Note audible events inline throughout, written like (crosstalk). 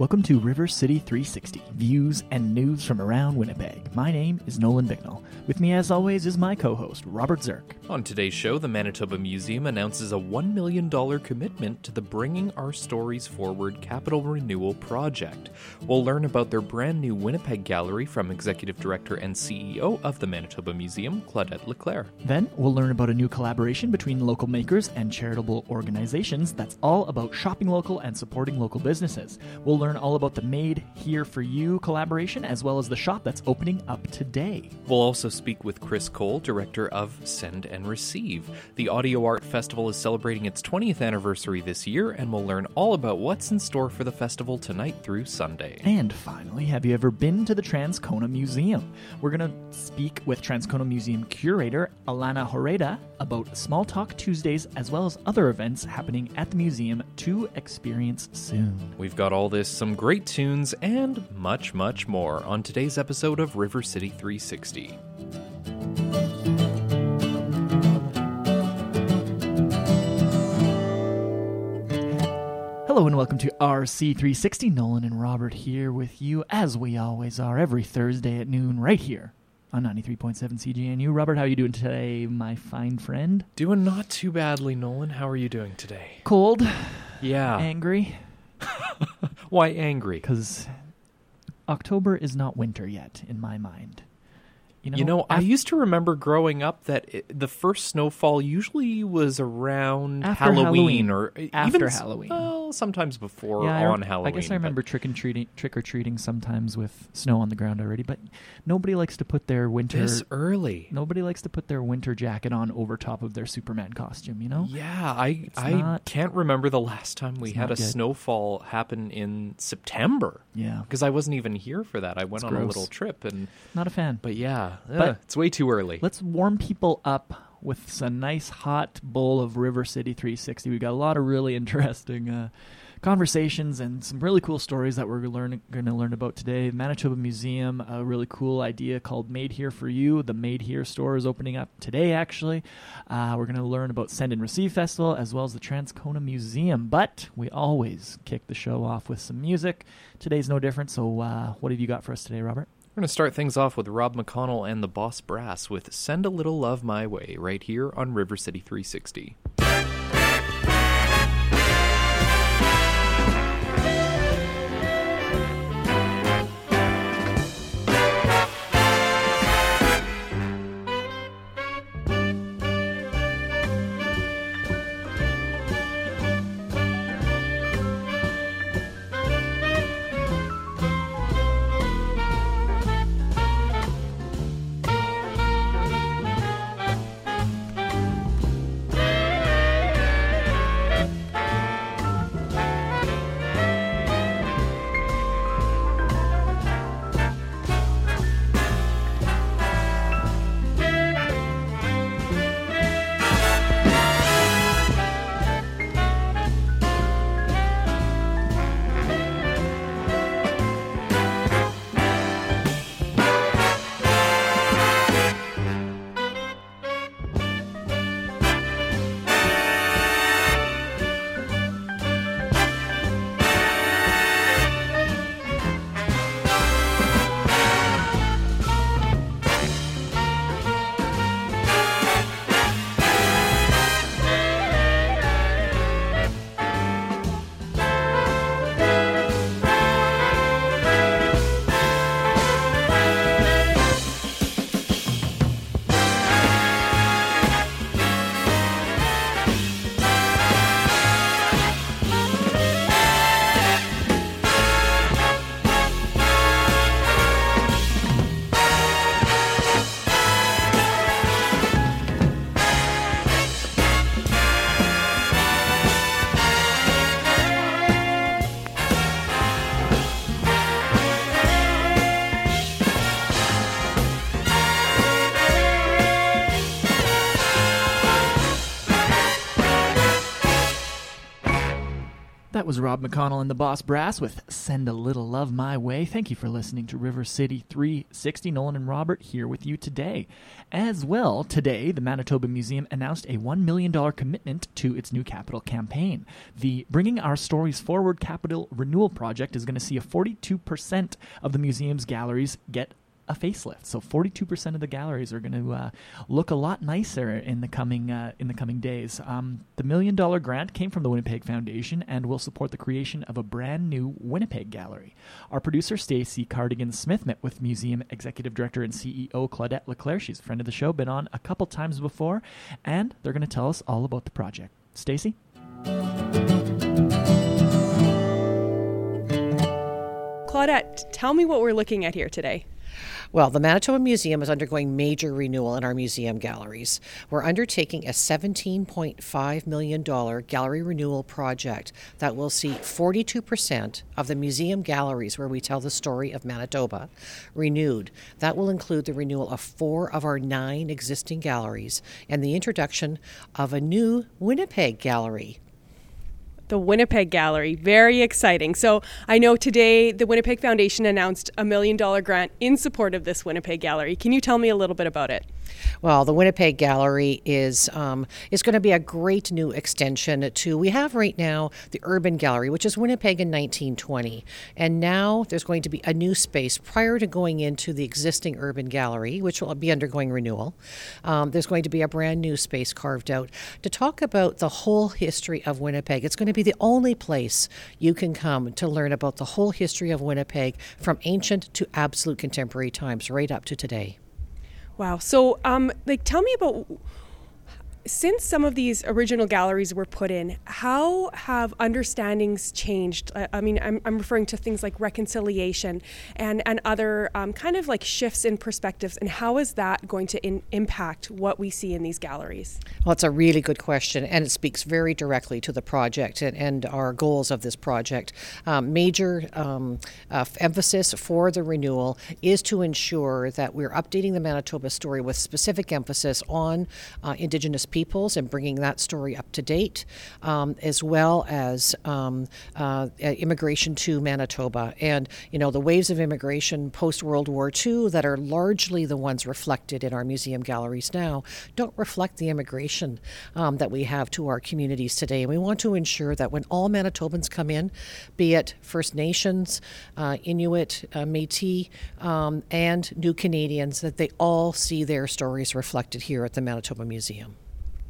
Welcome to River City 360, views and news from around Winnipeg. My name is Nolan Bicknell. With me, as always, is my co host, Robert Zirk. On today's show, the Manitoba Museum announces a $1 million commitment to the Bringing Our Stories Forward Capital Renewal Project. We'll learn about their brand new Winnipeg Gallery from Executive Director and CEO of the Manitoba Museum, Claudette Leclerc. Then, we'll learn about a new collaboration between local makers and charitable organizations that's all about shopping local and supporting local businesses. We'll learn all about the Made Here For You collaboration, as well as the shop that's opening up today. We'll also speak with Chris Cole, director of Send and Receive. The Audio Art Festival is celebrating its 20th anniversary this year, and we'll learn all about what's in store for the festival tonight through Sunday. And finally, have you ever been to the Transcona Museum? We're going to speak with Transcona Museum curator Alana Horeda about Small Talk Tuesdays as well as other events happening at the museum to experience soon. We've got all this, some great tunes, and much, much more on today's episode of River City 360. Hello and welcome to RC360. Nolan and Robert here with you, as we always are, every Thursday at noon, right here on 93.7 CJNU. Robert, how are you doing today, my fine friend? Doing not too badly, Nolan. How are you doing today? Cold, Yeah. angry, (laughs) Why angry? because October is not winter yet, in my mind. You know, You know, I used to remember growing up that it, the first snowfall usually was around Halloween, Halloween. or After even Halloween. Well, sometimes before yeah, I, on rem- Halloween. I guess I remember trick and treating, trick or treating sometimes with snow on the ground already. But nobody likes to put their winter. this early. Nobody likes to put their winter jacket on over top of their Superman costume. You know. Yeah, I It's I not- can't remember the last time we had a good. snowfall happen in September Yeah. because I wasn't even here for that. I went It's on a little trip and Not a fan. but yeah, But- it's way too early. Let's warm people up with a nice hot bowl of River City 360. We've got a lot of really (laughs) interesting uh, conversations and some really cool stories that we're learn- going to learn about today. Manitoba Museum, a really cool idea called Made Here for You. The Made Here store is opening up today, actually. Uh, we're going to learn about Send and Receive Festival as well as the Transcona Museum. But we always kick the show off with some music. Today's no different. So, uh, what have you got for us today, Robert? We're going to start things off with Rob McConnell and the Boss Brass with Send a Little Love My Way right here on River City 360. Was Rob McConnell and the Boss Brass with Send a Little Love My Way. Thank you for listening to River City 360. Nolan and Robert here with you today. As well, today, the Manitoba Museum announced a $1 million commitment to its new capital campaign. The Bringing Our Stories Forward Capital Renewal Project is going to see a 42% of the museum's galleries get a facelift. So 42% of the galleries are going to uh, look a lot nicer in the coming uh, in the coming days. Um, the million dollar grant came from the Winnipeg Foundation and will support the creation of a brand new Winnipeg gallery. Our producer Stacy Cardigan Smith met with museum executive director and CEO Claudette Leclerc. She's a friend of the show, been on a couple times before, and they're going to tell us all about the project. Stacy. Claudette, tell me what we're looking at here today. Well, the Manitoba Museum is undergoing major renewal in our museum galleries. We're undertaking a $17.5 million gallery renewal project that will see 42% of the museum galleries where we tell the story of Manitoba renewed. That will include the renewal of four of our nine existing galleries and the introduction of a new Winnipeg gallery the Winnipeg Gallery. Very exciting. So I know today the Winnipeg Foundation announced a million dollar grant in support of this Winnipeg Gallery. Can you tell me a little bit about it? Well, the Winnipeg Gallery is um, is going to be a great new extension to. We have right now the Urban Gallery, which is Winnipeg in 1920, and now there's going to be a new space prior to going into the existing Urban Gallery, which will be undergoing renewal. Um, there's going to be a brand new space carved out to talk about the whole history of Winnipeg. It's going to be the only place you can come to learn about the whole history of Winnipeg from ancient to absolute contemporary times, right up to today. Wow. So, um, like, tell me about since some of these original galleries were put in, how have understandings changed? I mean, I'm, I'm referring to things like reconciliation and, and other um, kind of like shifts in perspectives, and how is that going to in, impact what we see in these galleries? Well, it's a really good question, and it speaks very directly to the project and, and our goals of this project. Um, major um, uh, emphasis for the renewal is to ensure that we're updating the Manitoba story with specific emphasis on uh, Indigenous peoples and bringing that story up to date, um, as well as um, uh, immigration to Manitoba. And, you know, the waves of immigration post World War II that are largely the ones reflected in our museum galleries now don't reflect the immigration um, that we have to our communities today. And we want to ensure that when all Manitobans come in, be it First Nations, uh, Inuit, uh, Metis, um, and New Canadians, that they all see their stories reflected here at the Manitoba Museum.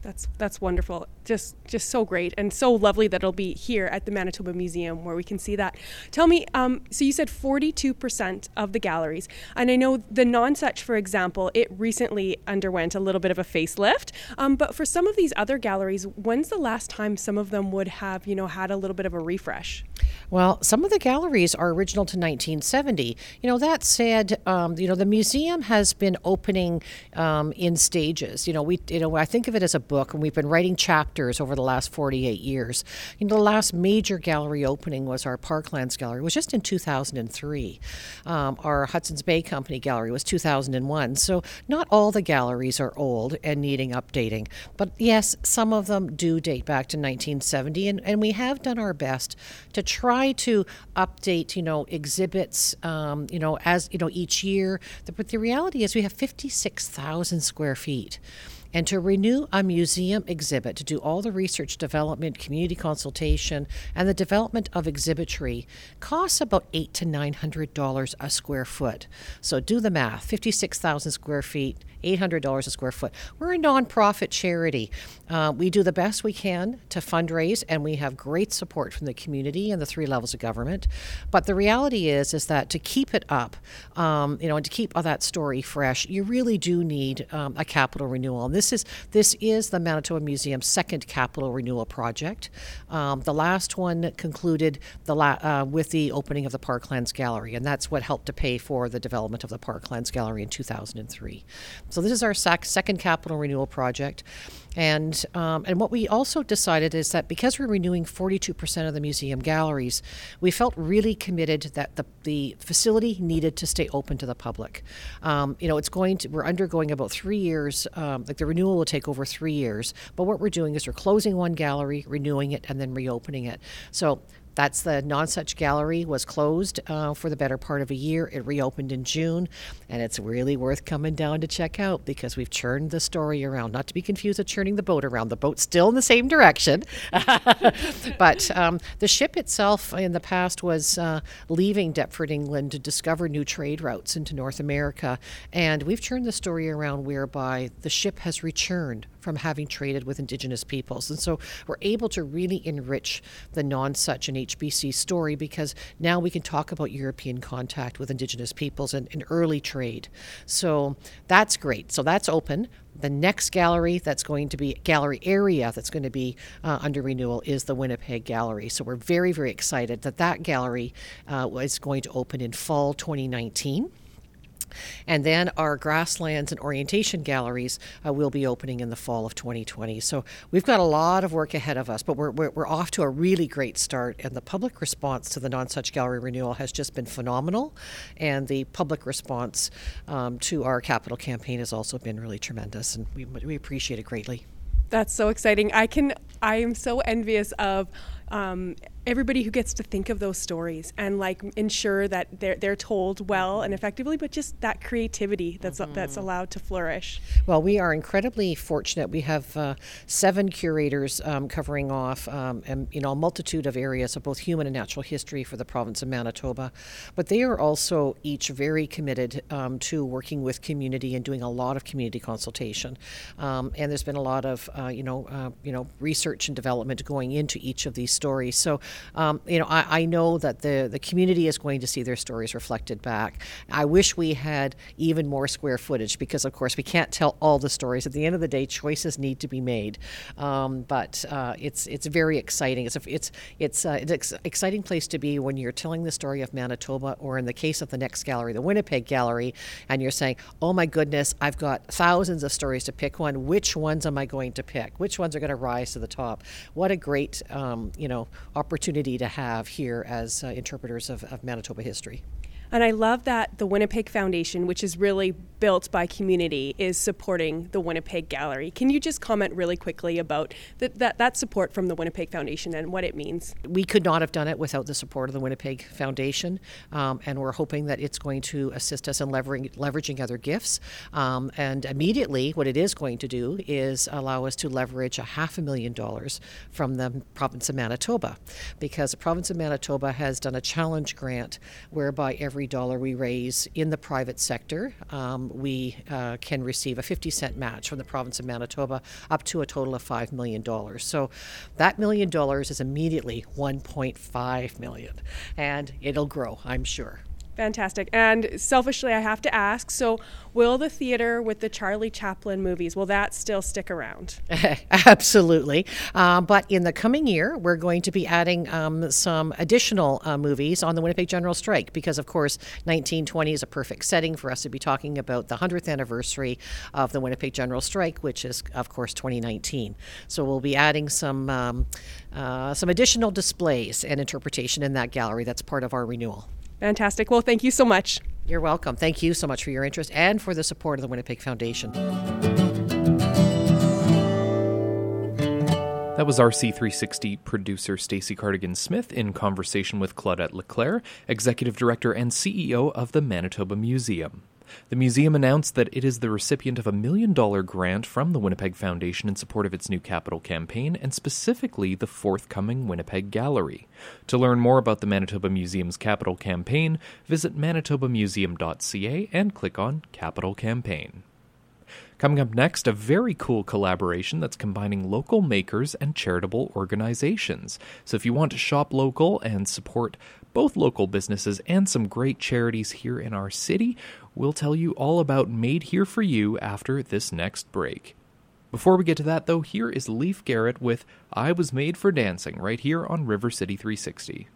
That's that's wonderful. Just just so great and so lovely that it'll be here at the Manitoba Museum where we can see that. Tell me, um, so you said 42% of the galleries, and I know the Nonsuch, for example, it recently underwent a little bit of a facelift. Um, but for some of these other galleries, when's the last time some of them would have you know had a little bit of a refresh? Well, some of the galleries are original to 1970. You know, that said, um, you know, the museum has been opening um, in stages. You know, we, you know, I think of it as a book, and we've been writing chapters over the last 48 years. You know, the last major gallery opening was our Parklands Gallery, was just in 2003. Um, our Hudson's Bay Company Gallery was 2001. So not all the galleries are old and needing updating, but yes, some of them do date back to 1970, and, and we have done our best to try to update, you know, exhibits, um, you know, as you know each year. But the reality is, we have 56,000 square feet. And to renew a museum exhibit, to do all the research, development, community consultation, and the development of exhibitry costs about eight to nine hundred dollars a square foot. So do the math: fifty-six thousand square feet $800 a square foot. We're a nonprofit charity. Uh, we do the best we can to fundraise, and we have great support from the community and the three levels of government. But the reality is, is that to keep it up, um, you know, and to keep that story fresh, you really do need um, a capital renewal. And this is this is the Manitoba Museum's second capital renewal project. Um, the last one concluded the la- uh, with the opening of the Parklands Gallery, and that's what helped to pay for the development of the Parklands Gallery in 2003. So this is our sec- second capital renewal project. And, um, and what we also decided is that because we're renewing 42% of the museum galleries, we felt really committed that the, the facility needed to stay open to the public. Um, you know, it's going to, we're undergoing about three years, um, like the renewal will take over three years, but what we're doing is we're closing one gallery, renewing it, and then reopening it. So That's the Nonsuch Gallery was closed uh, for the better part of a year. It reopened in June, and it's really worth coming down to check out because we've churned the story around. Not to be confused with churning the boat around. The boat's still in the same direction, (laughs) but um, the ship itself in the past was uh, leaving Deptford, England, to discover new trade routes into North America, and we've turned the story around whereby the ship has returned from having traded with Indigenous peoples. And so we're able to really enrich the Nonsuch and HBC story because now we can talk about European contact with Indigenous peoples and, and early trade. So that's great. So that's open. The next gallery that's going to be gallery area that's going to be uh, under renewal is the Winnipeg Gallery. So we're very very excited that that gallery uh, is going to open in fall 2019. And then our grasslands and orientation galleries uh, will be opening in the fall of 2020. So we've got a lot of work ahead of us, but we're, we're, we're off to a really great start. And the public response to the Nonsuch Gallery renewal has just been phenomenal. And the public response um, to our capital campaign has also been really tremendous. And we, we appreciate it greatly. That's so exciting. I can, I am so envious of um, everybody who gets to think of those stories and like ensure that they're they're told well and effectively, but just that creativity that's mm-hmm. that's allowed to flourish. Well, we are incredibly fortunate. We have uh, seven curators um, covering off um, and you know a multitude of areas of both human and natural history for the province of Manitoba, but they are also each very committed um, to working with community and doing a lot of community consultation. Um, and there's been a lot of uh, you know uh, you know research and development going into each of these stories. So um, you know, I, I, know that the, the community is going to see their stories reflected back. I wish we had even more square footage because, of course, we can't tell all the stories. At the end of the day, choices need to be made. Um, but uh, it's it's very exciting. It's a, it's it's, uh, it's an exciting place to be when you're telling the story of Manitoba, or in the case of the next gallery, the Winnipeg Gallery, and you're saying, "Oh my goodness, I've got thousands of stories to pick one. Which ones am I going to pick? Which ones are going to rise to the top?" What a great um, you know opportunity to have here as uh, interpreters of, of Manitoba history. And I love that the Winnipeg Foundation, which is really built by community, is supporting the Winnipeg Gallery. Can you just comment really quickly about that, that, support from the Winnipeg Foundation and what it means? We could not have done it without the support of the Winnipeg Foundation, um, and we're hoping that it's going to assist us in leveraging, leveraging other gifts. Um, and immediately, what it is going to do is allow us to leverage a half a million dollars from the province of Manitoba, because the province of Manitoba has done a challenge grant whereby every every dollar we raise in the private sector, um, we uh, can receive a 50 cent match from the province of Manitoba up to a total of $5 million. So that million dollars is immediately 1.5 million, and it'll grow, I'm sure. Fantastic. And selfishly, I have to ask so, will the theater with the Charlie Chaplin movies, will that still stick around? (laughs) Absolutely. Uh, but in the coming year, we're going to be adding um, some additional uh, movies on the Winnipeg General Strike because, of course, 1920 is a perfect setting for us to be talking about the 100th anniversary of the Winnipeg General Strike, which is, of course, 2019. So we'll be adding some, um, uh, some additional displays and interpretation in that gallery. That's part of our renewal. Fantastic. Well, thank you so much. You're welcome. Thank you so much for your interest and for the support of the Winnipeg Foundation. That was RC360 producer Stacey Cardigan Smith in conversation with Claudette Leclerc, Executive Director and CEO of the Manitoba Museum. The museum announced that it is the recipient of a million dollar grant from the Winnipeg Foundation in support of its new capital campaign and specifically the forthcoming Winnipeg Gallery. To learn more about the Manitoba Museum's capital campaign, visit manitobamuseum.ca and click on Capital Campaign. Coming up next, a very cool collaboration that's combining local makers and charitable organizations. So if you want to shop local and support both local businesses and some great charities here in our city, we'll tell you all about Made Here for You after this next break. Before we get to that, though, here is Leif Garrett with I Was Made for Dancing right here on River City 360.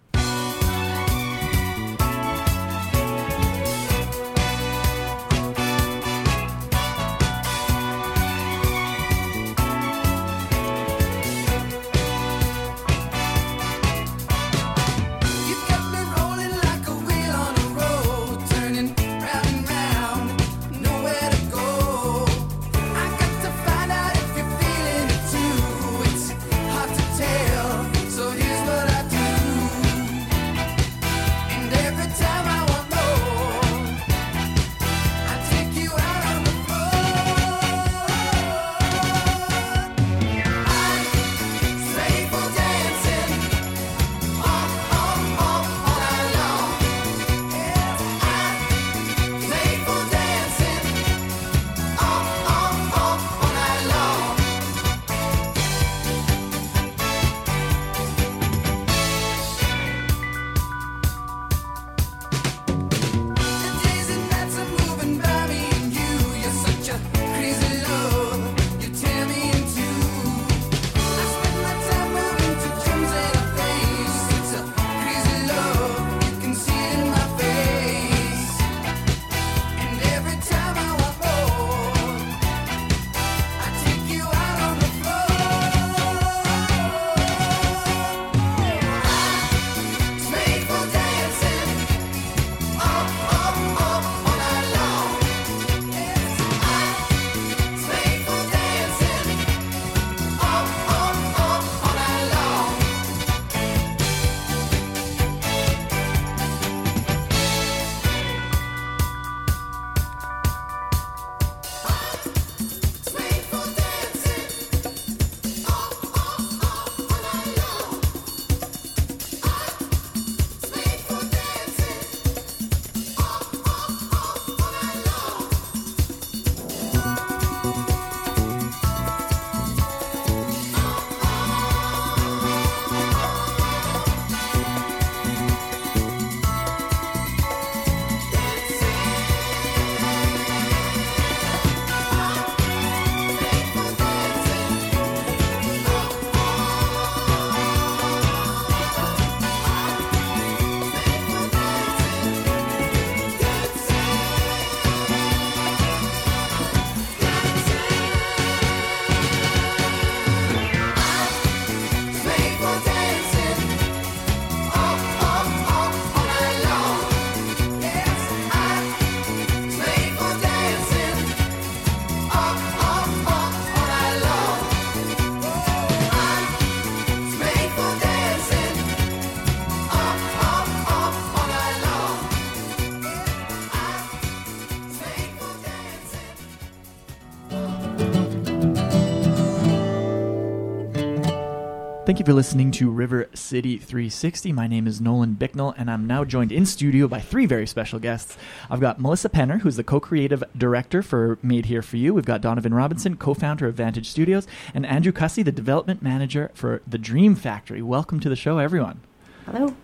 Thank you for listening to River City 360. My name is Nolan Bicknell, and I'm now joined in studio by three very special guests. I've got Melissa Penner, who's the co creative director for Made Here for You. We've got Donovan Robinson, co founder of Vantage Studios, and Andrew Cussy, the development manager for The Dream Factory. Welcome to the show, everyone. Hello.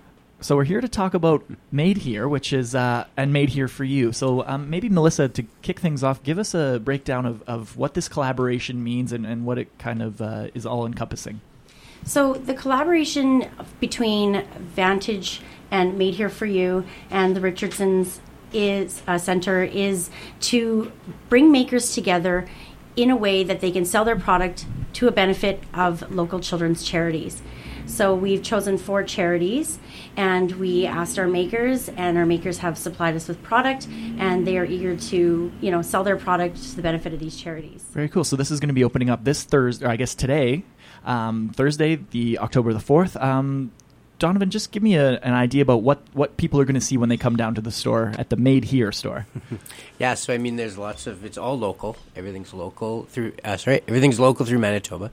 So we're here to talk about Made Here, which is uh, and Made Here for you. So um, maybe Melissa, to kick things off, give us a breakdown of, of what this collaboration means and, and what it kind of uh, is all encompassing. So the collaboration between Vantage and Made Here for You and the Richardsons is uh, Center is to bring makers together in a way that they can sell their product to a benefit of local children's charities. So we've chosen four charities, and we asked our makers, and our makers have supplied us with product, and they are eager to, you know, sell their product to the benefit of these charities. Very cool. So this is going to be opening up this Thursday, or I guess today, um, Thursday, the October the fourth. Um, Donovan, just give me a, an idea about what, what people are going to see when they come down to the store at the Made Here store. (laughs) yeah, so I mean, there's lots of it's all local. Everything's local through. Uh, sorry, everything's local through Manitoba,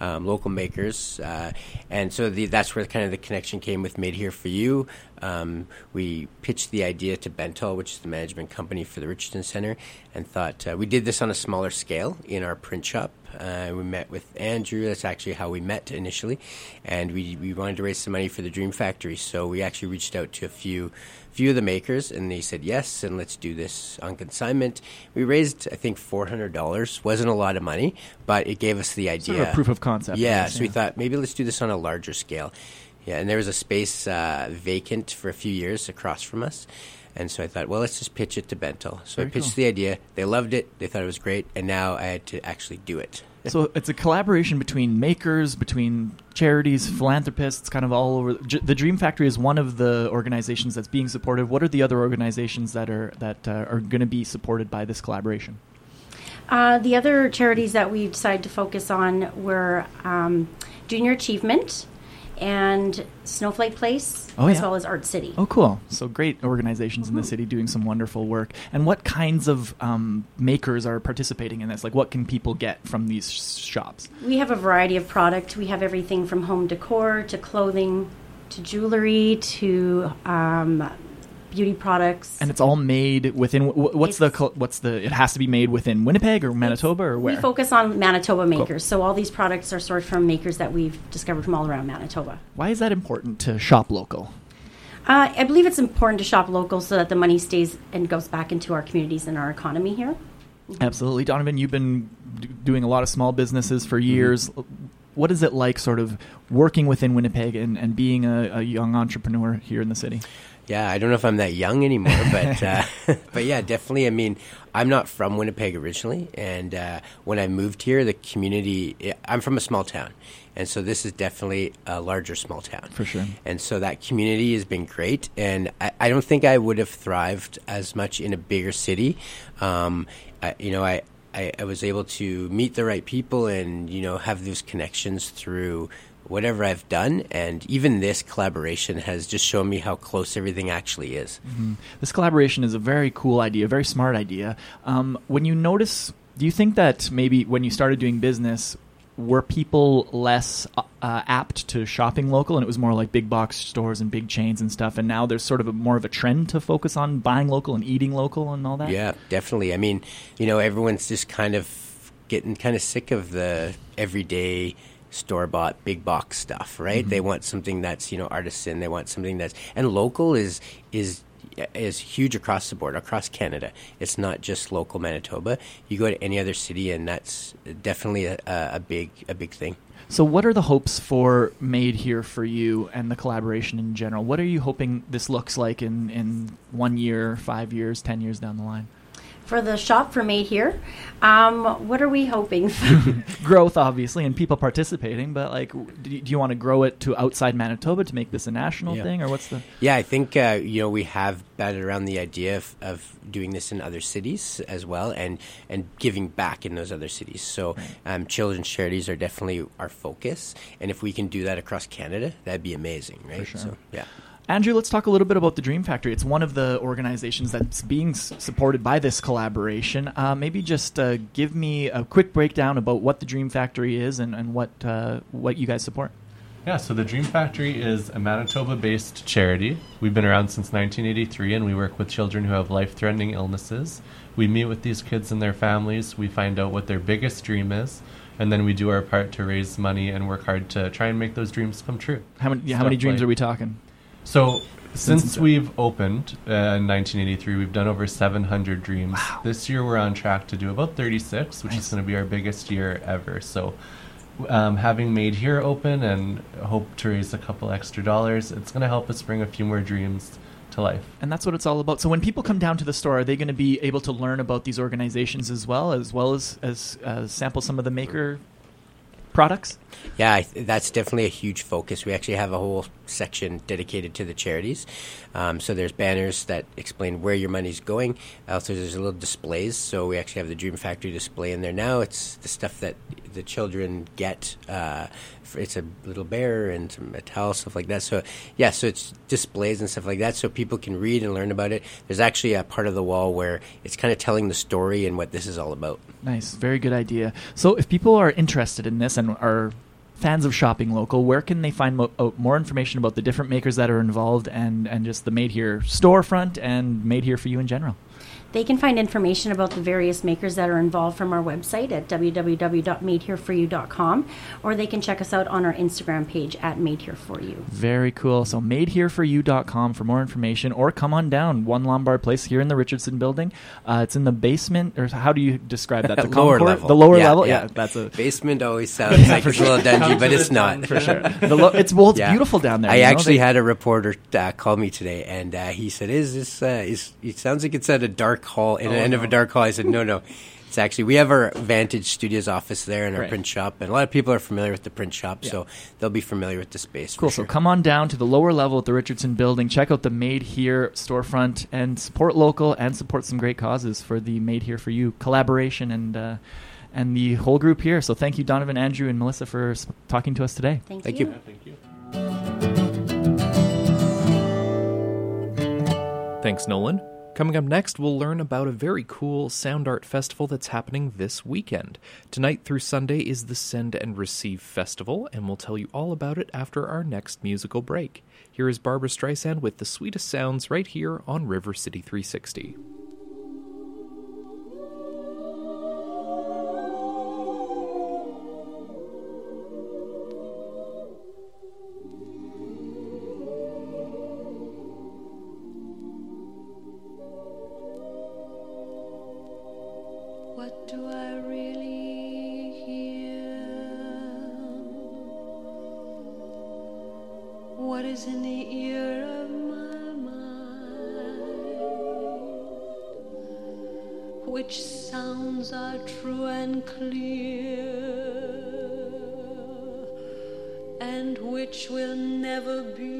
um, local makers, uh, and so the, that's where kind of the connection came with Made Here for You. Um, we pitched the idea to Bentall, which is the management company for the Richardson Center, and thought uh, we did this on a smaller scale in our print shop uh, we met with Andrew. That's actually how we met initially, and we we wanted to raise some money for the Dream Factory. So we actually reached out to a few few of the makers, and they said yes, and let's do this on consignment. We raised, I think, four hundred dollars. wasn't a lot of money, but it gave us the idea. Sort of proof of concept. Yeah, so yeah. we thought maybe let's do this on a larger scale. Yeah, and there was a space uh, vacant for a few years across from us. And so I thought, well, let's just pitch it to Bentall. So Very I pitched cool. the idea. They loved it. They thought it was great. And now I had to actually do it. (laughs) so it's a collaboration between makers, between charities, philanthropists, kind of all over. The Dream Factory is one of the organizations that's being supported. What are the other organizations that are that uh, are going to be supported by this collaboration? Uh, the other charities that we decided to focus on were um, Junior Achievement, and Snowflake Place, oh, as yeah. well as Art City. Oh, cool! So great organizations mm-hmm. in the city doing some wonderful work. And what kinds of um, makers are participating in this? Like, what can people get from these sh- shops? We have a variety of product. We have everything from home decor to clothing to jewelry to um, beauty products. And it's all made within what's it's, the what's the it has to be made within Winnipeg or Manitoba or where? We focus on Manitoba makers. Cool. So all these products are sourced from makers that we've discovered from all around Manitoba. Why is that important to shop local? Uh, I believe it's important to shop local so that the money stays and goes back into our communities and our economy here. Mm-hmm. Absolutely, Donovan. You've been d- doing a lot of small businesses for mm-hmm. years. Mm-hmm. What is it like, sort of working within Winnipeg and, and being a, a young entrepreneur here in the city? Yeah, I don't know if I'm that young anymore, (laughs) but uh, (laughs) but yeah, definitely. I mean, I'm not from Winnipeg originally, and uh, when I moved here, the community. I'm from a small town, and so this is definitely a larger small town for sure. And so that community has been great, and I, I don't think I would have thrived as much in a bigger city. Um, I, you know, I, I I was able to meet the right people and you know have those connections through whatever I've done, and even this collaboration has just shown me how close everything actually is. Mm-hmm. This collaboration is a very cool idea, very smart idea. Um, when you notice, do you think that maybe when you started doing business, were people less uh, uh, apt to shopping local, and it was more like big box stores and big chains and stuff? And now there's sort of a, more of a trend to focus on buying local and eating local and all that. Yeah, definitely. I mean, you know, everyone's just kind of getting kind of sick of the everyday store bought big box stuff, right? Mm-hmm. They want something that's you know artisan. They want something that's and local is is is huge across the board across Canada. It's not just local Manitoba. You go to any other city, and that's definitely a, a big a big thing. So, what are the hopes for Made Here for you and the collaboration in general? What are you hoping this looks like in, in one year, five years, ten years down the line? For the shop for Made Here. Um, what are we hoping? (laughs) Growth, obviously, and people participating. But like, do you, do you, want to grow it to outside Manitoba to make this a national yeah. thing, or what's the? Yeah, I think uh, you know we have batted around the idea of, of, doing this in other cities as well, and and giving back in those other cities. So, right. um, children's charities are definitely our focus, and if we can do that across Canada, that'd be amazing, right? Sure. So, yeah. Andrew, let's talk a little bit about the Dream Factory. It's one of the organizations that's being s- supported by this collaboration. Uh, maybe just uh, give me a quick breakdown about what the Dream Factory is and, and what uh, what you guys support. Yeah, so the Dream Factory is a Manitoba based charity. We've been around since 1983 and we work with children who have life threatening illnesses. We meet with these kids and their families, we find out what their biggest dream is, and then we do our part to raise money and work hard to try and make those dreams come true. How many? Yeah, how many dreams like- are we talking? So, Since since we've opened uh, in 1983, we've done over 700 dreams. This year, we're on track to do about 36, which Nice. is going to be our biggest year ever. So, um, having made here open and hope to raise a couple extra dollars, it's going to help us bring a few more dreams to life. And that's what it's all about. So when people come down to the store, are they going to be able to learn about these organizations as well, as well as as uh, sample some of the maker products? Yeah, that's definitely a huge focus. We actually have a whole section dedicated to the charities. Um, so there's banners that explain where your money's going. Also, there's little displays. So we actually have the Dream Factory display in there now. It's the stuff that the children get. Uh, it's a little bear and some metal stuff like that. So yeah, so it's displays and stuff like that, so people can read and learn about it. There's actually a part of the wall where it's kind of telling the story and what this is all about. Nice, very good idea. So if people are interested in this and are fans of shopping local, where can they find mo- oh, more information about the different makers that are involved and and just the Made Here storefront and Made Here for you in general? They can find information about the various makers that are involved from our website at www.madehereforyou.com, or they can check us out on our Instagram page at Made Here For You. Very cool. So madehereforyou.com for more information or come on down one Lombard Place here in the Richardson building. Uh, it's in the basement or how do you describe that? The (laughs) lower concourse? level. The lower Yeah, level? yeah. Yeah, that's a Basement always (laughs) sounds like it's a little dingy, but it's (laughs) not. for sure. The lo- it's well it's Yeah. beautiful down there. I you know? actually They- had a reporter uh, call me today, and uh, he said, "Is this? Uh, is it sounds like it's at a dark hall, in the end of a dark hall?" I said, "No, no." It's actually we have our Vantage Studios office there and our Right. print shop, and a lot of people are familiar with the print shop, so they'll be familiar with the space. for Cool. sure. So come on down to the lower level at the Richardson building. Check out the Made Here storefront and support local and support some great causes for the Made Here for You collaboration and uh, and the whole group here. So thank you, Donovan, Andrew, and Melissa for s- talking to us today. Thank, Thank you. you. Thank you. Thanks, Nolan. Coming up next, we'll learn about a very cool sound art festival that's happening this weekend. Tonight through Sunday is the Send and Receive Festival, and we'll tell you all about it after our next musical break. Here is Barbra Streisand with the sweetest sounds right here on River City 360. Do I really hear? What is in the ear of my mind? Which sounds are true and clear, and which will never be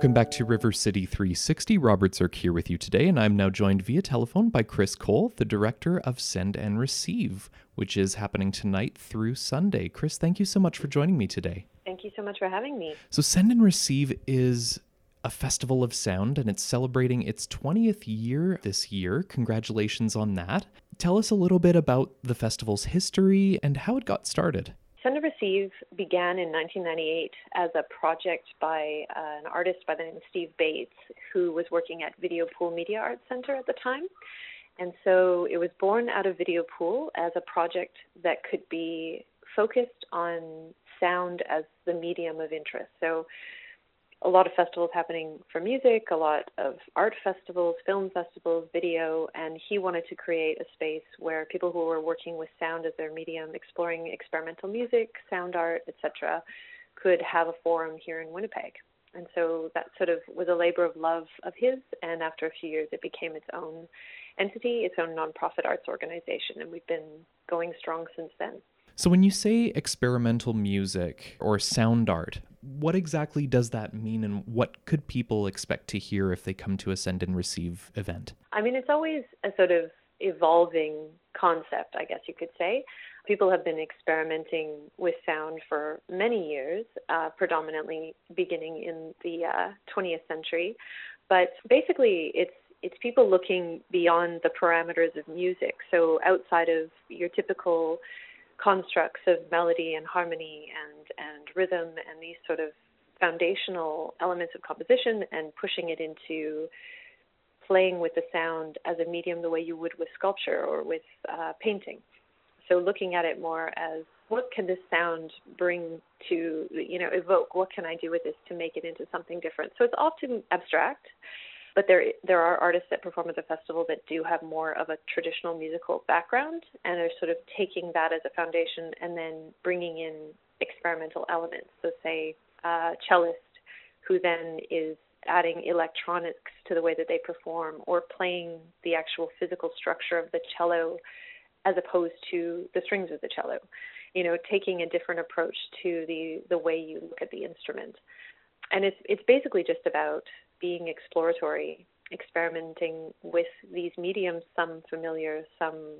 Welcome back to River City 360. Robert Zirk here with you today, and I'm now joined via telephone by Chris Cole, the director of Send and Receive, which is happening tonight through Sunday. Chris, thank you so much for joining me today. Thank you so much for having me. So, Send and Receive is a festival of sound, and it's celebrating its 20th year this year. Congratulations on that. Tell us a little bit about the festival's history and how it got started. Send and Receive began in 1998 as a project by uh, an artist by the name of Steve Bates, who was working at Video Pool Media Arts Center at the time. And so it was born out of Video Pool as a project that could be focused on sound as the medium of interest. So a lot of festivals happening for music, a lot of art festivals, film festivals, video, and he wanted to create a space where people who were working with sound as their medium, exploring experimental music, sound art, etc., could have a forum here in Winnipeg. And so that sort of was a labor of love of his, and after a few years, it became its own entity, its own nonprofit arts organization, and we've been going strong since then. So, when you say experimental music or sound art, what exactly does that mean, and what could people expect to hear if they come to a Send and Receive event? I mean, it's always a sort of evolving concept, I guess you could say. People have been experimenting with sound for many years, uh, predominantly beginning in the uh, 20th century. But basically, it's it's people looking beyond the parameters of music, so outside of your typical constructs of melody and harmony and, and rhythm and these sort of foundational elements of composition and pushing it into playing with the sound as a medium the way you would with sculpture or with uh, painting. So looking at it more as what can this sound bring to, you know, evoke? What can I do with this to make it into something different? So it's often abstract but there there are artists that perform at the festival that do have more of a traditional musical background and are sort of taking that as a foundation and then bringing in experimental elements. So say a cellist who then is adding electronics to the way that they perform or playing the actual physical structure of the cello as opposed to the strings of the cello. You know, taking a different approach to the the way you look at the instrument. And it's it's basically just about being exploratory, experimenting with these mediums, some familiar, some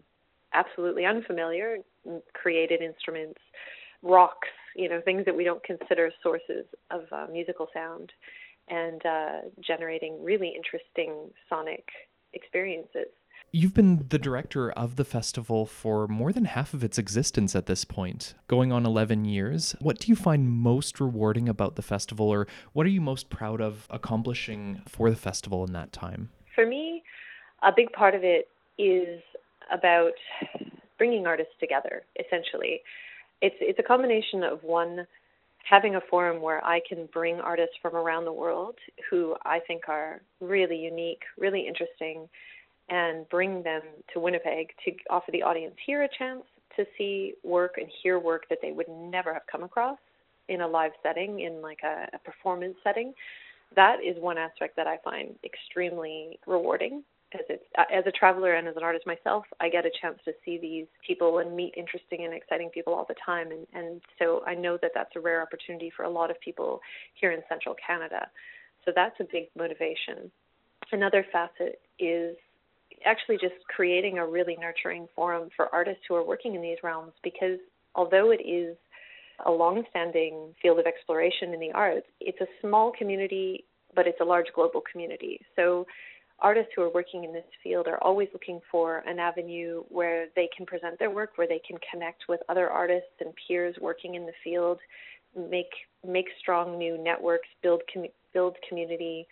absolutely unfamiliar, created instruments, rocks, you know, things that we don't consider sources of uh, musical sound, and uh, generating really interesting sonic experiences. You've been the director of the festival for more than half of its existence at this point, going on 11 years. What do you find most rewarding about the festival, or what are you most proud of accomplishing for the festival in that time? For me, a big part of it is about bringing artists together, essentially. It's, it's a combination of one, having a forum where I can bring artists from around the world who I think are really unique, really interesting and bring them to Winnipeg to offer the audience here a chance to see work and hear work that they would never have come across in a live setting, in like a, a performance setting. That is one aspect that I find extremely rewarding as it's uh, as a traveler and as an artist myself, I get a chance to see these people and meet interesting and exciting people all the time, and and so I know that that's a rare opportunity for a lot of people here in Central Canada. So that's a big motivation. Another facet is actually just creating a really nurturing forum for artists who are working in these realms because although it is a long-standing field of exploration in the arts, it's a small community, but it's a large global community. So artists who are working in this field are always looking for an avenue where they can present their work, where they can connect with other artists and peers working in the field, make make strong new networks, build com- build community,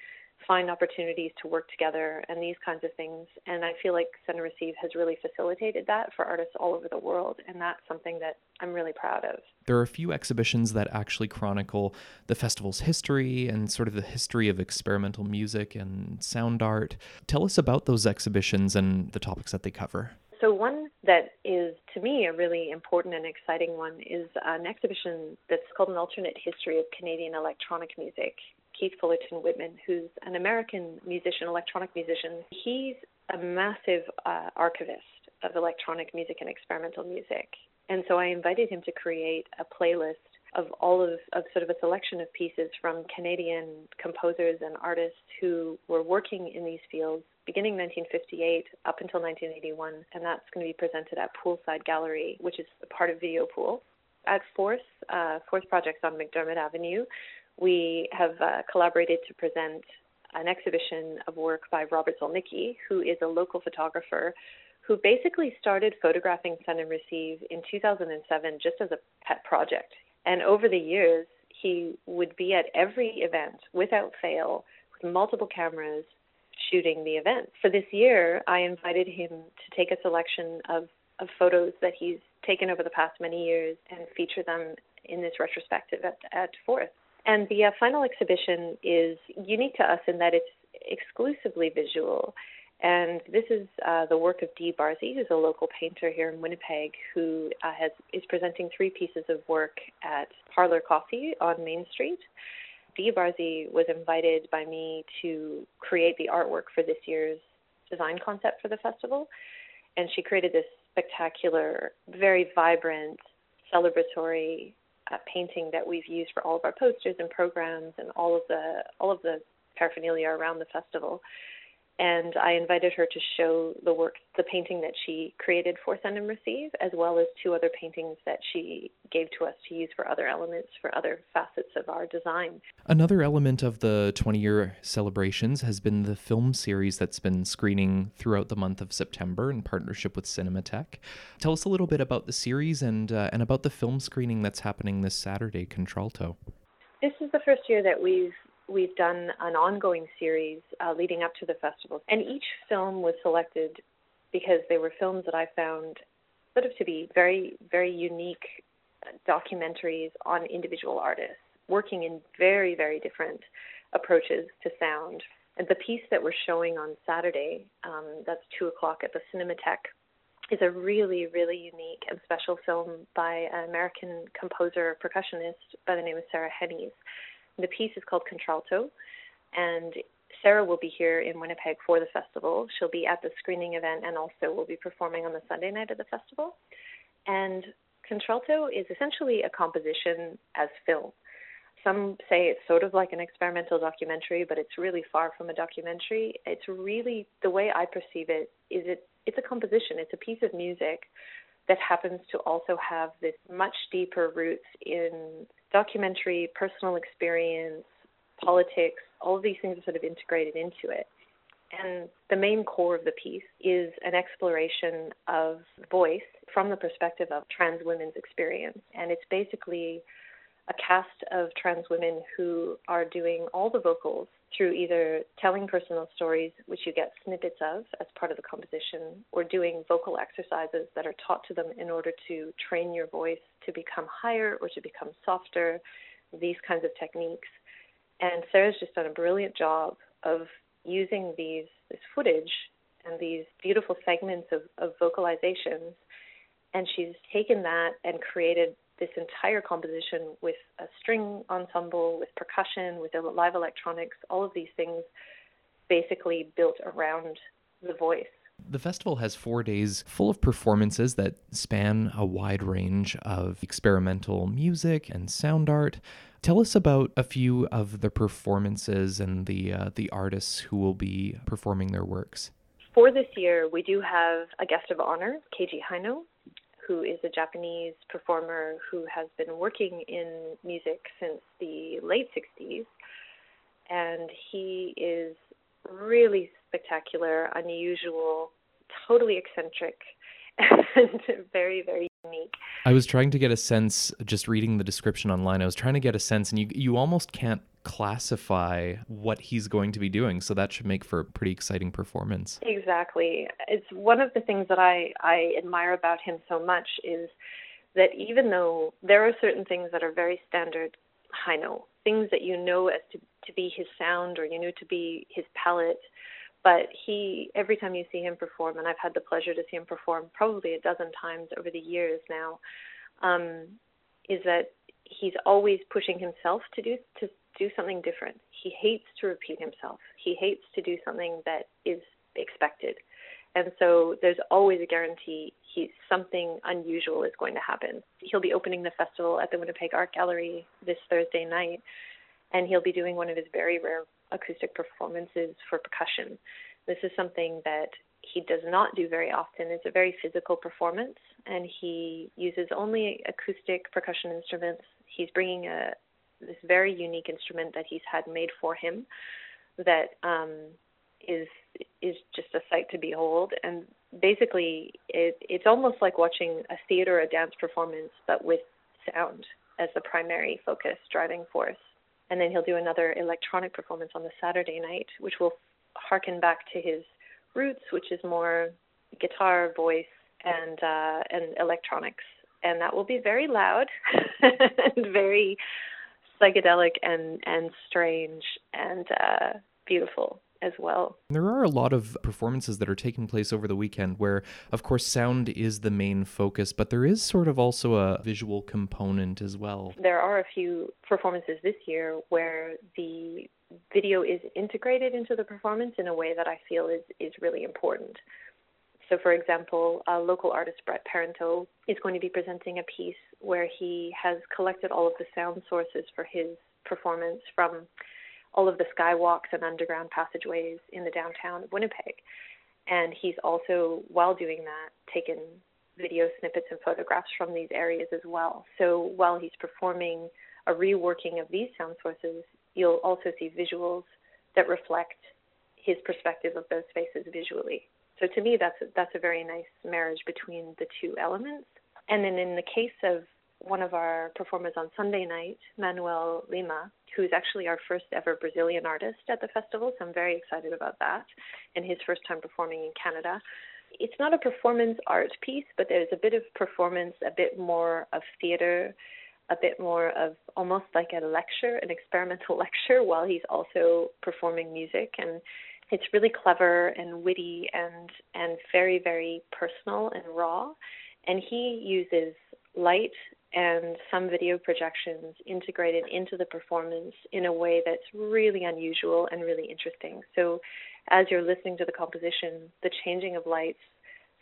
find opportunities to work together and these kinds of things. And I feel like Send and Receive has really facilitated that for artists all over the world. And that's something that I'm really proud of. There are a few exhibitions that actually chronicle the festival's history and sort of the history of experimental music and sound art. Tell us about those exhibitions and the topics that they cover. So, one that is to me a really important and exciting one is an exhibition that's called An Alternate History of Canadian Electronic Music. Keith Fullerton Whitman, who's an American musician, electronic musician. He's a massive uh, archivist of electronic music and experimental music. And so I invited him to create a playlist of all of, of sort of a selection of pieces from Canadian composers and artists who were working in these fields beginning 1958 up until 1981, and that's going to be presented at Poolside Gallery, which is part of Video Pool. At Forth, uh, Forth Projects on McDermott Avenue, we have uh, collaborated to present an exhibition of work by Robert Zolnicki, who is a local photographer who basically started photographing Send and Receive in 2007 just as a pet project. And over the years, he would be at every event without fail with multiple cameras shooting the event. For this year, I invited him to take a selection of, of photos that he's taken over the past many years and feature them in this retrospective at, at Forth. And the uh, final exhibition is unique to us in that it's exclusively visual. And this is uh, the work of Dee Barzy, who's a local painter here in Winnipeg, who uh, has is presenting three pieces of work at Parlor Coffee on Main Street. Dee Barzy was invited by me to create the artwork for this year's design concept for the festival, and she created this spectacular, very vibrant, celebratory uh, painting that we've used for all of our posters and programs and all of the all of the paraphernalia around the festival and I invited her to show the work, the painting that she created for Send and Receive, as well as two other paintings that she gave to us to use for other elements, for other facets of our design. Another element of the 20 year celebrations has been the film series that's been screening throughout the month of September in partnership with Cinematheque. Tell us a little bit about the series and, uh, and about the film screening that's happening this Saturday, Contralto. This is the first year that we've we've done an ongoing series uh, leading up to the festival. And each film was selected because they were films that I found sort of to be very, very unique documentaries on individual artists working in very, very different approaches to sound. And the piece that we're showing on Saturday, um, that's 2 o'clock at the Cinematheque, is a really, really unique and special film by an American composer, percussionist by the name of Sarah Hennies. The piece is called Contralto, and Sarah will be here in Winnipeg for the festival. She'll be at the screening event and also will be performing on the Sunday night of the festival. And Contralto is essentially a composition as film. Some say it's sort of like an experimental documentary, but it's really far from a documentary. It's really the way I perceive it is it it's a composition. It's a piece of music that happens to also have this much deeper roots in documentary, personal experience, politics, all of these things are sort of integrated into it. And the main core of the piece is an exploration of voice from the perspective of trans women's experience. And it's basically a cast of trans women who are doing all the vocals through either telling personal stories, which you get snippets of as part of the composition, or doing vocal exercises that are taught to them in order to train your voice to become higher or to become softer, these kinds of techniques. And Sarah's just done a brilliant job of using these this footage and these beautiful segments of, of vocalizations and she's taken that and created this entire composition with a string ensemble, with percussion, with live electronics, all of these things basically built around the voice. The festival has four days full of performances that span a wide range of experimental music and sound art. Tell us about a few of the performances and the uh, the artists who will be performing their works. For this year, we do have a guest of honor, Keiji Haino, who is a Japanese performer who has been working in music since the late 60s. And he is really spectacular, unusual, totally eccentric, (laughs) and very, very unique. I was trying to get a sense, just reading the description online, I was trying to get a sense, and you, you almost can't classify what he's going to be doing. So that should make for a pretty exciting performance. Exactly. It's one of the things that I, I admire about him so much is that even though there are certain things that are very standard Haino, things that you know as to, to be his sound or you know to be his palette, but he every time you see him perform, and I've had the pleasure to see him perform probably a dozen times over the years now, um, is that he's always pushing himself to do to do something different. He hates to repeat himself. He hates to do something that is expected. And so there's always a guarantee he something unusual is going to happen. He'll be opening the festival at the Winnipeg Art Gallery this Thursday night, and he'll be doing one of his very rare acoustic performances for percussion. This is something that he does not do very often. It's a very physical performance, and he uses only acoustic percussion instruments. He's bringing a this very unique instrument that he's had made for him that um, is is just a sight to behold. And basically, it, it's almost like watching a theater a dance performance, but with sound as the primary focus, driving force. And then he'll do another electronic performance on the Saturday night, which will harken back to his roots, which is more guitar, voice, and uh, and electronics. And that will be very loud (laughs) and very psychedelic and and strange and uh, beautiful as well. There are a lot of performances that are taking place over the weekend where, of course, sound is the main focus, but there is sort of also a visual component as well. There are a few performances this year where the video is integrated into the performance in a way that I feel is, is really important. So, for example, uh, local artist Brett Parento, is going to be presenting a piece where he has collected all of the sound sources for his performance from all of the skywalks and underground passageways in the downtown of Winnipeg. And he's also, while doing that, taken video snippets and photographs from these areas as well. So while he's performing a reworking of these sound sources, you'll also see visuals that reflect his perspective of those spaces visually. So to me, that's a, that's a very nice marriage between the two elements. And then in the case of one of our performers on Sunday night, Manuel Lima, who is actually our first ever Brazilian artist at the festival, so I'm very excited about that, and his first time performing in Canada. It's not a performance art piece, but there's a bit of performance, a bit more of theater, a bit more of almost like a lecture, an experimental (laughs) lecture, while he's also performing music. And it's really clever and witty and and very very personal and raw and he uses light and some video projections integrated into the performance in a way that's really unusual and really interesting. So, as you're listening to the composition, the changing of lights,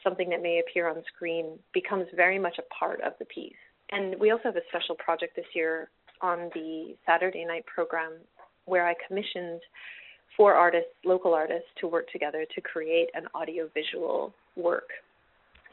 something that may appear on screen, becomes very much a part of the piece. And we also have a special project this year on the Saturday night program where I commissioned four artists, local artists, to work together to create an audiovisual work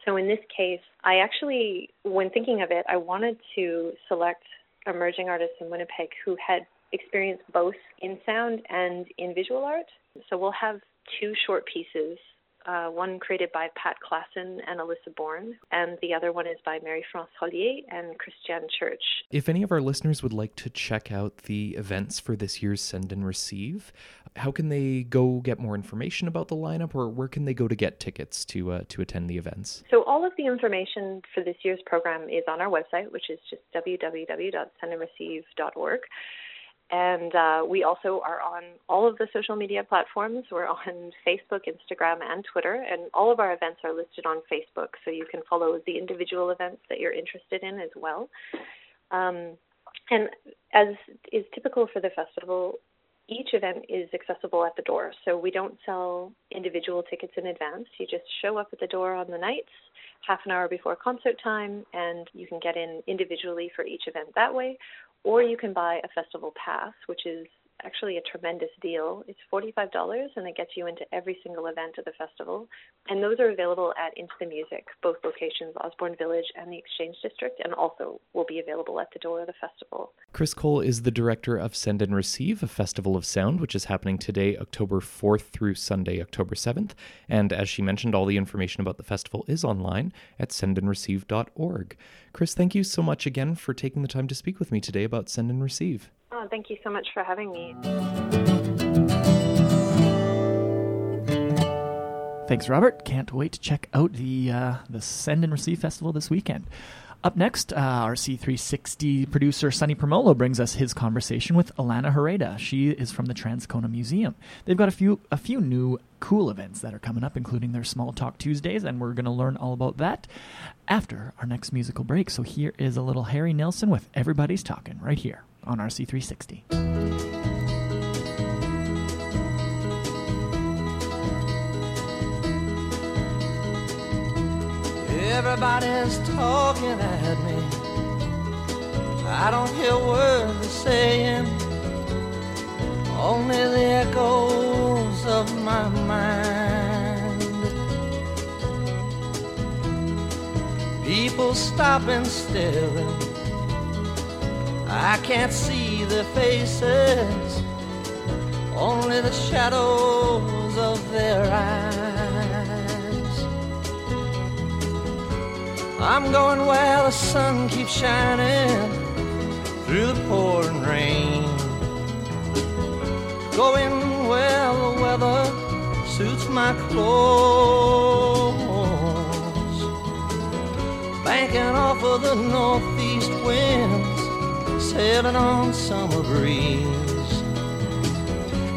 so in this case, I actually, when thinking of it, I wanted to select emerging artists in Winnipeg who had experience both in sound and in visual art. So we'll have two short pieces uh, one created by Pat Klassen and Alyssa Bourne, and the other one is by Mary France Hollier and Christiane Church. If any of our listeners would like to check out the events for this year's Send and Receive, how can they go get more information about the lineup, or where can they go to get tickets to uh, to attend the events? So all of the information for this year's program is on our website, which is just www.sendandreceive.org. And uh, we also are on all of the social media platforms. We're on Facebook, Instagram, and Twitter. And all of our events are listed on Facebook, so you can follow the individual events that you're interested in as well. Um, and as is typical for the festival, each event is accessible at the door. So we don't sell individual tickets in advance. You just show up at the door on the nights, half an hour before concert time, and you can get in individually for each event that way or you can buy a festival pass, which is actually a tremendous deal. It's $45 and it gets you into every single event of the festival. And those are available at Into the Music, both locations, Osborne Village and the Exchange District, and also will be available at the door of the festival. Crys Cole is the director of Send and Receive, a festival of sound, which is happening today, October 4th through Sunday, October 7th. And as she mentioned, all the information about the festival is online at sendandreceive.org. Crys, thank you so much again for taking the time to speak with me today about Send and Receive. Oh, thank you so much for having me. Thanks, Robert. Can't wait to check out the uh, the Send and Receive Festival this weekend. Up next, uh, our C360 producer Sunny Promolo brings us his conversation with Alana Hereda. She is from the Transcona Museum. They've got a few a few new cool events that are coming up, including their Small Talk Tuesdays, and we're going to learn all about that after our next musical break. So here is a little Harry Nilsson with Everybody's Talking right here on RC360. Everybody's talking at me. I don't hear words they're saying, only the echoes of my mind. People stopping staring. I can't see their faces, only the shadows of their eyes. I'm going where the sun keeps shining through the pouring rain. Going where the weather suits my clothes. Banking off of the northeast winds, sailing on summer breeze.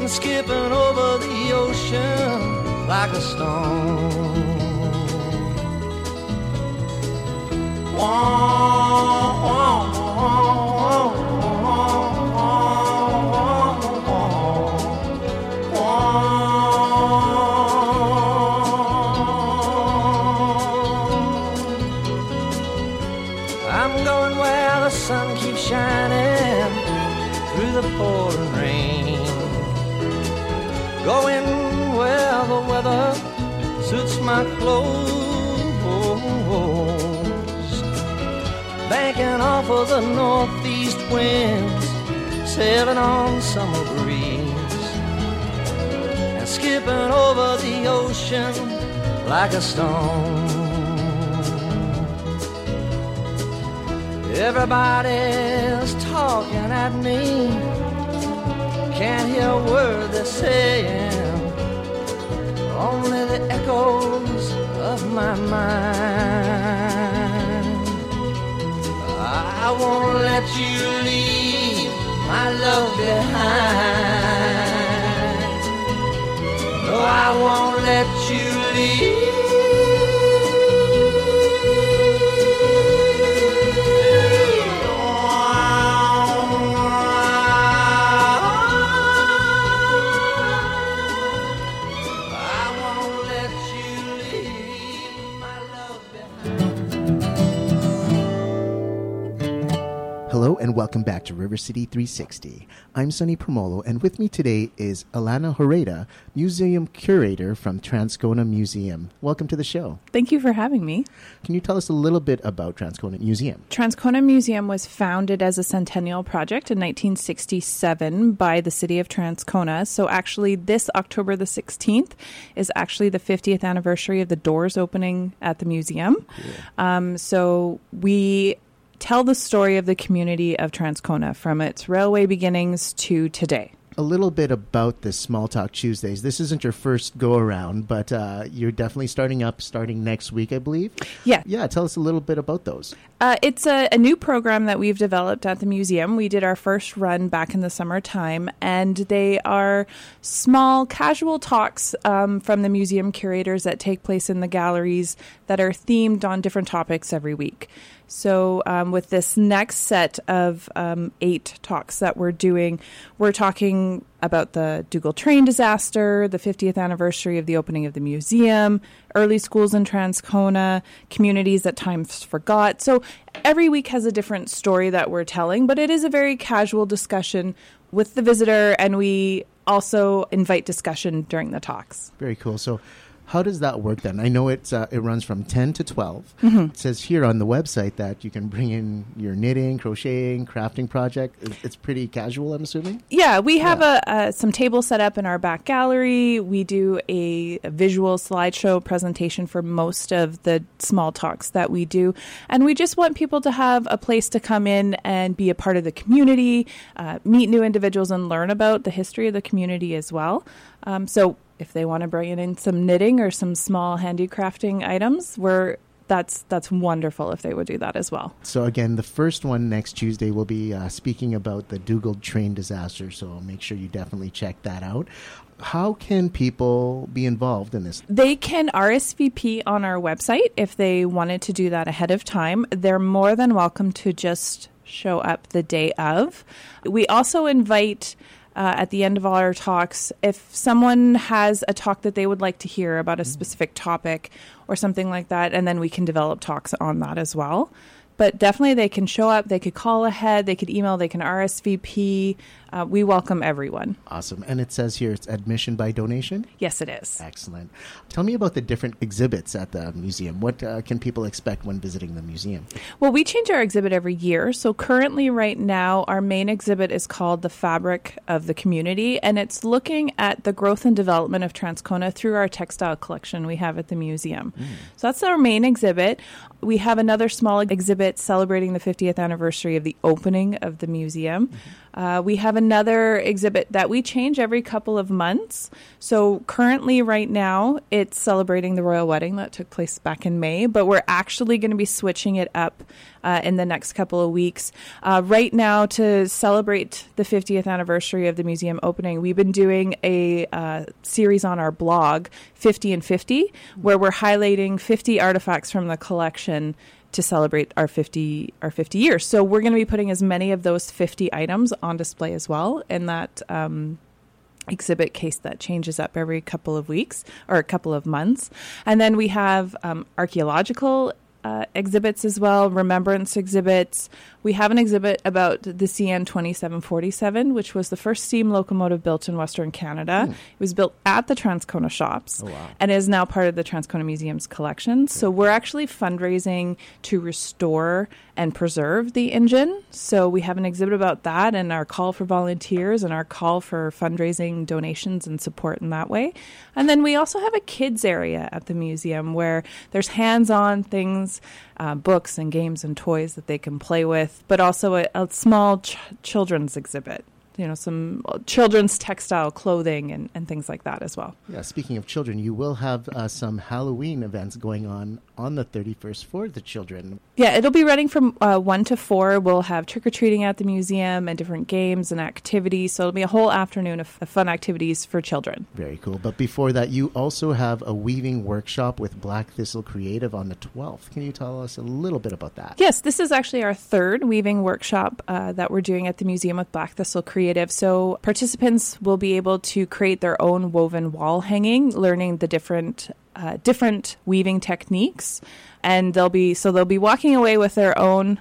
And skipping over the ocean like a stone. Going where the weather suits my clothes. Banking off of the northeast winds, sailing on summer breeze. And skipping over the ocean like a stone. Everybody's talking at me. Can't hear a word they're saying. Only the echoes of my mind. I won't let you leave my love behind. No, I won't let you Hello back to River City 360. I'm Sonny Promolo, and with me today is Alana Horeda, museum curator from Transcona Museum. Welcome to the show. Thank you for having me. Can you tell us a little bit about Transcona Museum? Transcona Museum was founded as a centennial project in 1967 by the city of Transcona. So, actually, this October the 16th is actually the 50th anniversary of the doors opening at the museum. Um, so, we tell the story of the community of Transcona from its railway beginnings to today. A little bit about the Small Talk Tuesdays. This isn't your first go around, but uh, you're definitely starting up starting next week, I believe. Yeah. Yeah, tell us a little bit about those. Uh, it's a, a new program that we've developed at the museum. We did our first run back in the summertime, and they are small, casual talks um, from the museum curators that take place in the galleries that are themed on different topics every week. So, um, with this next set of um, eight talks that we're doing, we're talking about the Dugald train disaster, the 50th anniversary of the opening of the museum, early schools in Transcona, communities that times forgot. So, every week has a different story that we're telling, but it is a very casual discussion with the visitor, and we also invite discussion during the talks. Very cool. So, how does that work then? I know it's uh, it runs from ten to 12 Mhm. It says here on the website that you can bring in your knitting, crocheting, crafting project. It's- It's pretty casual, I'm assuming. Yeah, we have a, uh, some tables set up in our back gallery. We do a, a visual slideshow presentation for most of the small talks that we do. And we just want people to have a place to come in and be a part of the community, uh, meet new individuals, and learn about the history of the community as well. Um, so if they want to bring in some knitting or some small handicrafting items, we're that's that's wonderful if they would do that as well. So again, the first one next Tuesday will be uh, speaking about the Dugald train disaster. So make sure you definitely check that out. How can people be involved in this? They can RSVP on our website if they wanted to do that ahead of time. They're more than welcome to just show up the day of. We also invite uh, at the end of all our talks. If someone has a talk that they would like to hear about a specific topic or something like that, and then we can develop talks on that as well. But definitely, they can show up. They could call ahead. They could email. They can RSVP. Uh, we welcome everyone. Awesome. And it says here it's admission by donation? Yes, it is. Excellent. Tell me about the different exhibits at the museum. What uh, can people expect when visiting the museum? Well, we change our exhibit every year. So currently, right now, our main exhibit is called The Fabric of the Community, and it's looking at the growth and development of Transcona through our textile collection we have at the museum. So that's our main exhibit. We have another small exhibit celebrating the 50th anniversary of the opening of the museum. Uh, we have another exhibit that we change every couple of months. So currently, right now, it's celebrating the royal wedding that took place back in May, but we're actually going to be switching it up uh, in the next couple of weeks. Uh, right now, to celebrate the 50th anniversary of the museum opening, we've been doing a uh, series on our blog, 50 and 50, where we're highlighting 50 artifacts from the collection to celebrate our 50 our 50 years. So we're going to be putting as many of those 50 items on display as well in that um, exhibit case that changes up every couple of weeks or a couple of months. And then we have um, archaeological uh, exhibits as well, remembrance exhibits. We have an exhibit about the CN 2747, which was the first steam locomotive built in Western Canada. It was built at the Transcona shops and is now part of the Transcona Museum's collection. So we're actually fundraising to restore and preserve the engine. So we have an exhibit about that and our call for volunteers and our call for fundraising donations and support in that way. And then we also have a kids area at the museum where there's hands-on things, uh, books and games and toys that they can play with, but also a, a small ch- children's exhibit. You know, some children's textile clothing and, and things like that as well. Yeah, speaking of children, you will have uh, some Halloween events going on on the 31st for the children. Yeah, it'll be running from uh, 1 to 4. We'll have trick or treating at the museum and different games and activities. So it'll be a whole afternoon of, of fun activities for children. Very cool. But before that, you also have a weaving workshop with Black Thistle Creative on the 12th. Can you tell us a little bit about that? Yes, this is actually our third weaving workshop uh, that we're doing at the museum with Black Thistle Creative. So participants will be able to create their own woven wall hanging, learning the different uh, different weaving techniques, and they'll be so they'll be walking away with their own.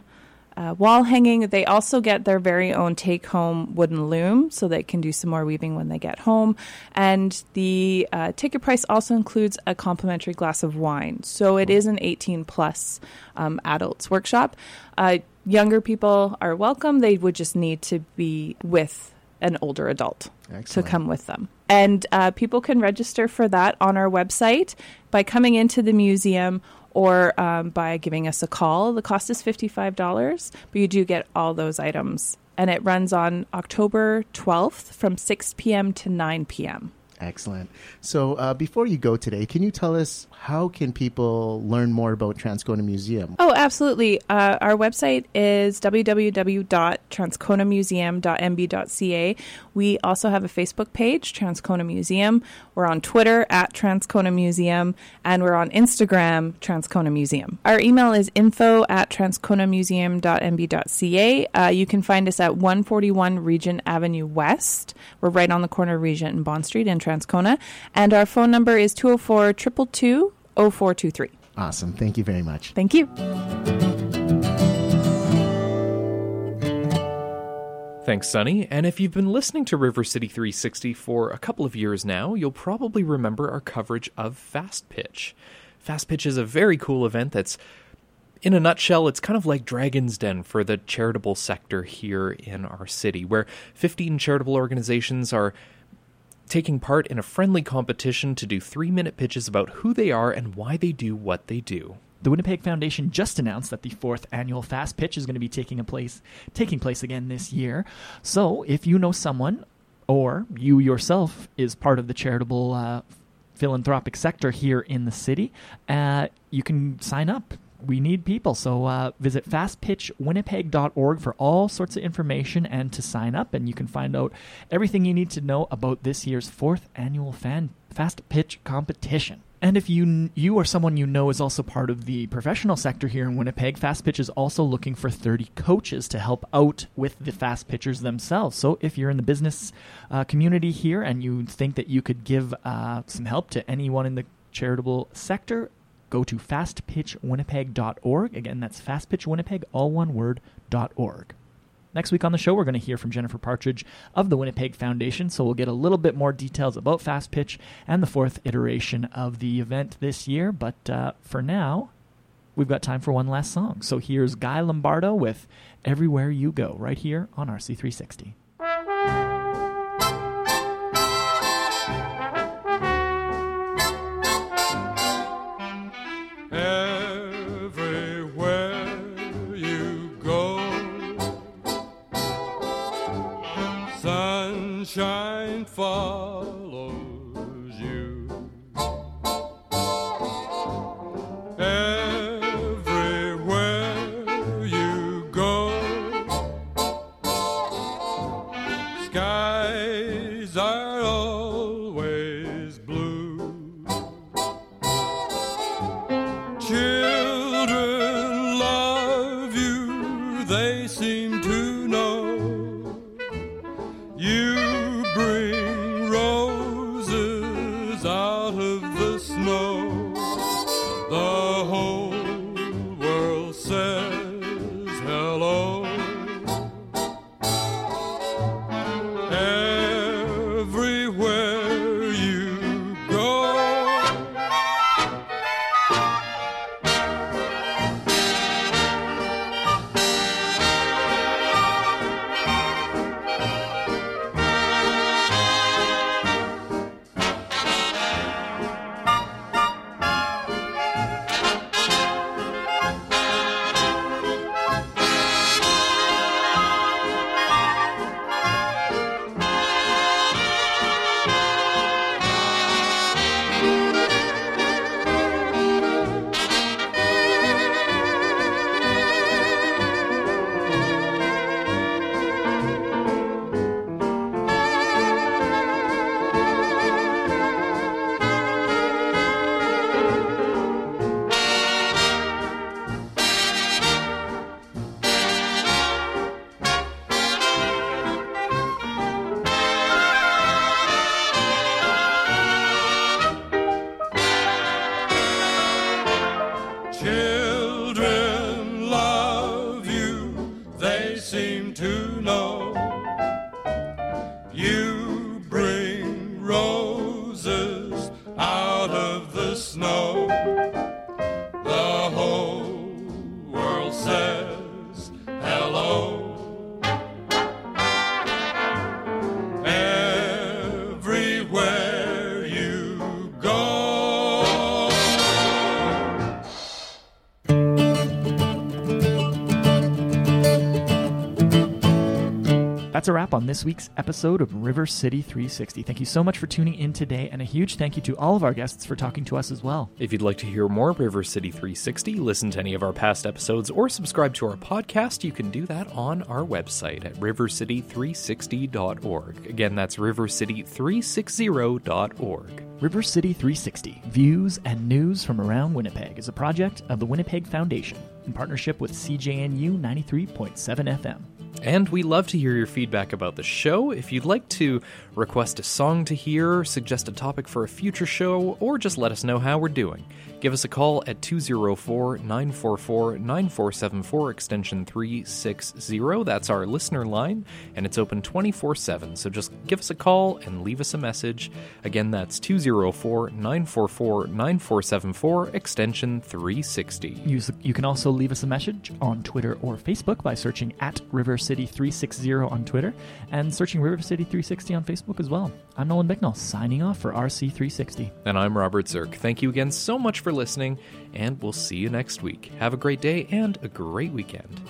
Uh, wall hanging, they also get their very own take home wooden loom so they can do some more weaving when they get home. And the uh, ticket price also includes a complimentary glass of wine. So it is an 18 plus um, adults workshop. Uh, younger people are welcome, they would just need to be with an older adult Excellent. to come with them. And uh, people can register for that on our website by coming into the museum or um, by giving us a call. The cost is $55, but you do get all those items. And it runs on October 12th from 6 p.m. to 9 p.m. Excellent. So uh, before you go today, can you tell us how can people learn more about Transcona Museum? Oh, absolutely. Uh, our website is www.transconamuseum.mb.ca. We also have a Facebook page, Transcona Museum. We're on Twitter at Transcona Museum, and we're on Instagram, Transcona Museum. Our email is info at transconamuseum.mb.ca. Uh, you can find us at 141 Regent Avenue West. We're right on the corner of Regent and Bond Street in Transcona. And our phone number is 204 222 0423. Awesome. Thank you very much. Thank you. Thanks, Sunny. And if you've been listening to River City 360 for a couple of years now, you'll probably remember our coverage of Fast Pitch. Fast Pitch is a very cool event that's, in a nutshell, it's kind of like Dragon's Den for the charitable sector here in our city, where 15 charitable organizations are taking part in a friendly competition to do three minute pitches about who they are and why they do what they do. The Winnipeg Foundation just announced that the fourth annual Fast Pitch is going to be taking a place taking place again this year. So, if you know someone or you yourself is part of the charitable uh, philanthropic sector here in the city, uh, you can sign up. We need people, so uh, visit fastpitchwinnipeg.org for all sorts of information and to sign up. And you can find out everything you need to know about this year's fourth annual fan Fast Pitch competition. And if you you or someone you know is also part of the professional sector here in Winnipeg, Fast Pitch is also looking for 30 coaches to help out with the fast pitchers themselves. So if you're in the business uh, community here and you think that you could give uh, some help to anyone in the charitable sector, go to fastpitchwinnipeg.org. Again, that's fastpitchwinnipeg, all one word, dot .org. Next week on the show, we're going to hear from Jennifer Partridge of the Winnipeg Foundation, so we'll get a little bit more details about Fast Pitch and the fourth iteration of the event this year. But uh, for now, we've got time for one last song. So here's Guy Lombardo with Everywhere You Go, right here on RC360. That's a wrap on this week's episode of River City 360. Thank you so much for tuning in today, and a huge thank you to all of our guests for talking to us as well. If you'd like to hear more River City 360, listen to any of our past episodes, or subscribe to our podcast, you can do that on our website at rivercity360.org. Again, that's rivercity360.org. River City 360 Views and News from Around Winnipeg is a project of the Winnipeg Foundation in partnership with CJNU 93.7 FM. And we love to hear your feedback about the show. If you'd like to request a song to hear, suggest a topic for a future show, or just let us know how we're doing, give us a call at 204 944 9474, extension 360. That's our listener line, and it's open 24 7. So just give us a call and leave us a message. Again, that's 204 944 9474, extension 360. Use, you can also leave us a message on Twitter or Facebook by searching at River City 360 on Twitter and searching River City 360 on Facebook as well. I'm Nolan Bicknell, signing off for RC360. And I'm Robert Zirk. Thank you again so much for listening, and we'll see you next week. Have a great day and a great weekend.